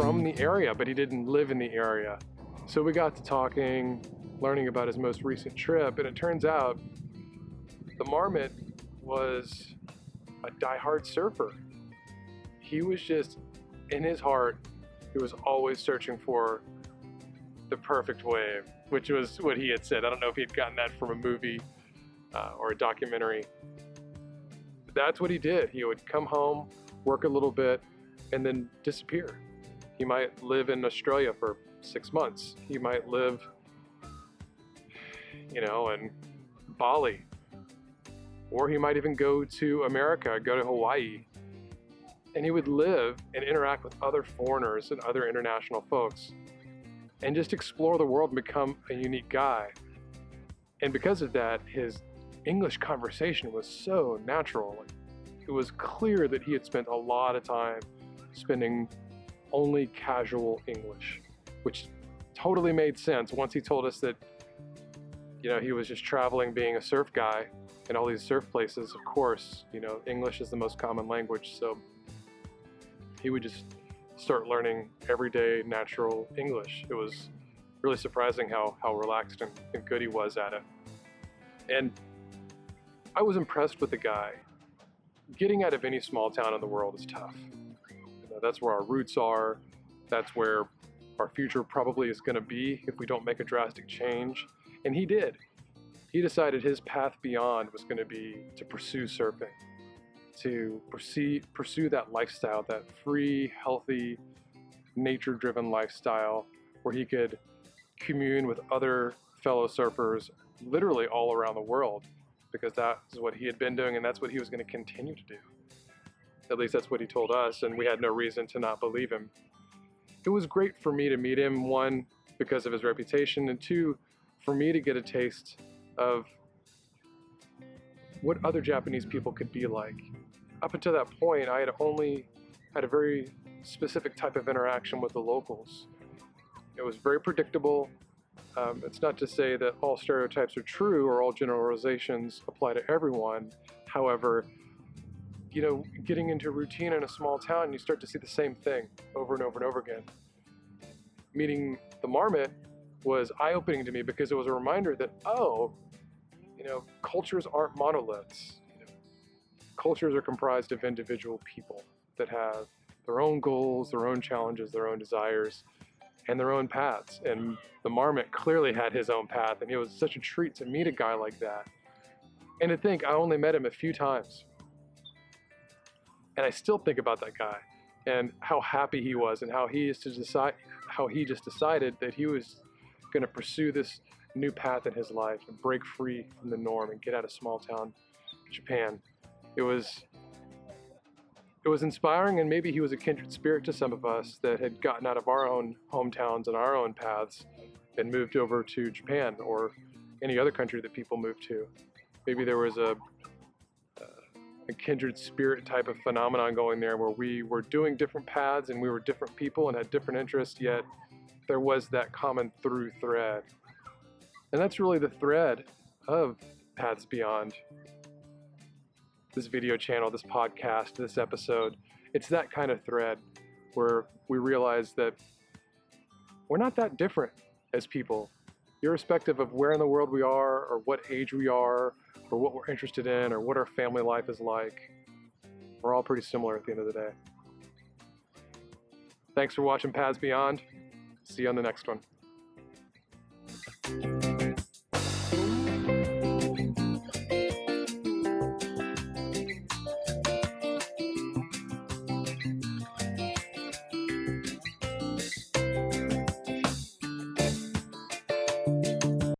from the area, but he didn't live in the area. So we got to talking, learning about his most recent trip, and it turns out the marmot was a die-hard surfer. He was just in his heart, he was always searching for the perfect wave, which was what he had said. I don't know if he'd gotten that from a movie uh, or a documentary. But that's what he did. He would come home, work a little bit, and then disappear. He might live in Australia for six months. He might live, you know, in Bali. Or he might even go to America, go to Hawaii. And he would live and interact with other foreigners and other international folks and just explore the world and become a unique guy. And because of that, his English conversation was so natural. It was clear that he had spent a lot of time spending only casual English, which totally made sense once he told us that, you know, he was just traveling being a surf guy in all these surf places. Of course, you know, English is the most common language, so he would just start learning everyday natural English. It was really surprising how, how relaxed and, and good he was at it. And I was impressed with the guy. Getting out of any small town in the world is tough. That's where our roots are. That's where our future probably is going to be if we don't make a drastic change. And he did. He decided his path beyond was going to be to pursue surfing, to pursue, pursue that lifestyle, that free, healthy, nature driven lifestyle where he could commune with other fellow surfers literally all around the world because that is what he had been doing and that's what he was going to continue to do. At least that's what he told us, and we had no reason to not believe him. It was great for me to meet him, one, because of his reputation, and two, for me to get a taste of what other Japanese people could be like. Up until that point, I had only had a very specific type of interaction with the locals. It was very predictable, um, it's not to say that all stereotypes are true or all generalizations apply to everyone. However, you know, getting into routine in a small town, you start to see the same thing over and over and over again. Meeting the marmot was eye opening to me because it was a reminder that, oh, you know, cultures aren't monoliths. You know, cultures are comprised of individual people that have their own goals, their own challenges, their own desires and their own paths. And the marmot clearly had his own path, and it was such a treat to meet a guy like that. And to think I only met him a few times. And I still think about that guy and how happy he was and how he is to decide how he just decided that he was going to pursue this new path in his life and break free from the norm and get out of small town Japan. It was it was inspiring, and maybe he was a kindred spirit to some of us that had gotten out of our own hometowns and our own paths and moved over to Japan or any other country that people move to. Maybe there was a, a kindred spirit type of phenomenon going there where we were doing different paths and we were different people and had different interests, yet there was that common through thread. And that's really the thread of Paths Beyond this video channel, this podcast, this episode. It's that kind of thread where we realize that we're not that different as people, irrespective of where in the world we are, or what age we are, or what we're interested in, or what our family life is like. We're all pretty similar at the end of the day. Thanks for watching Paths Beyond. See you on the next one.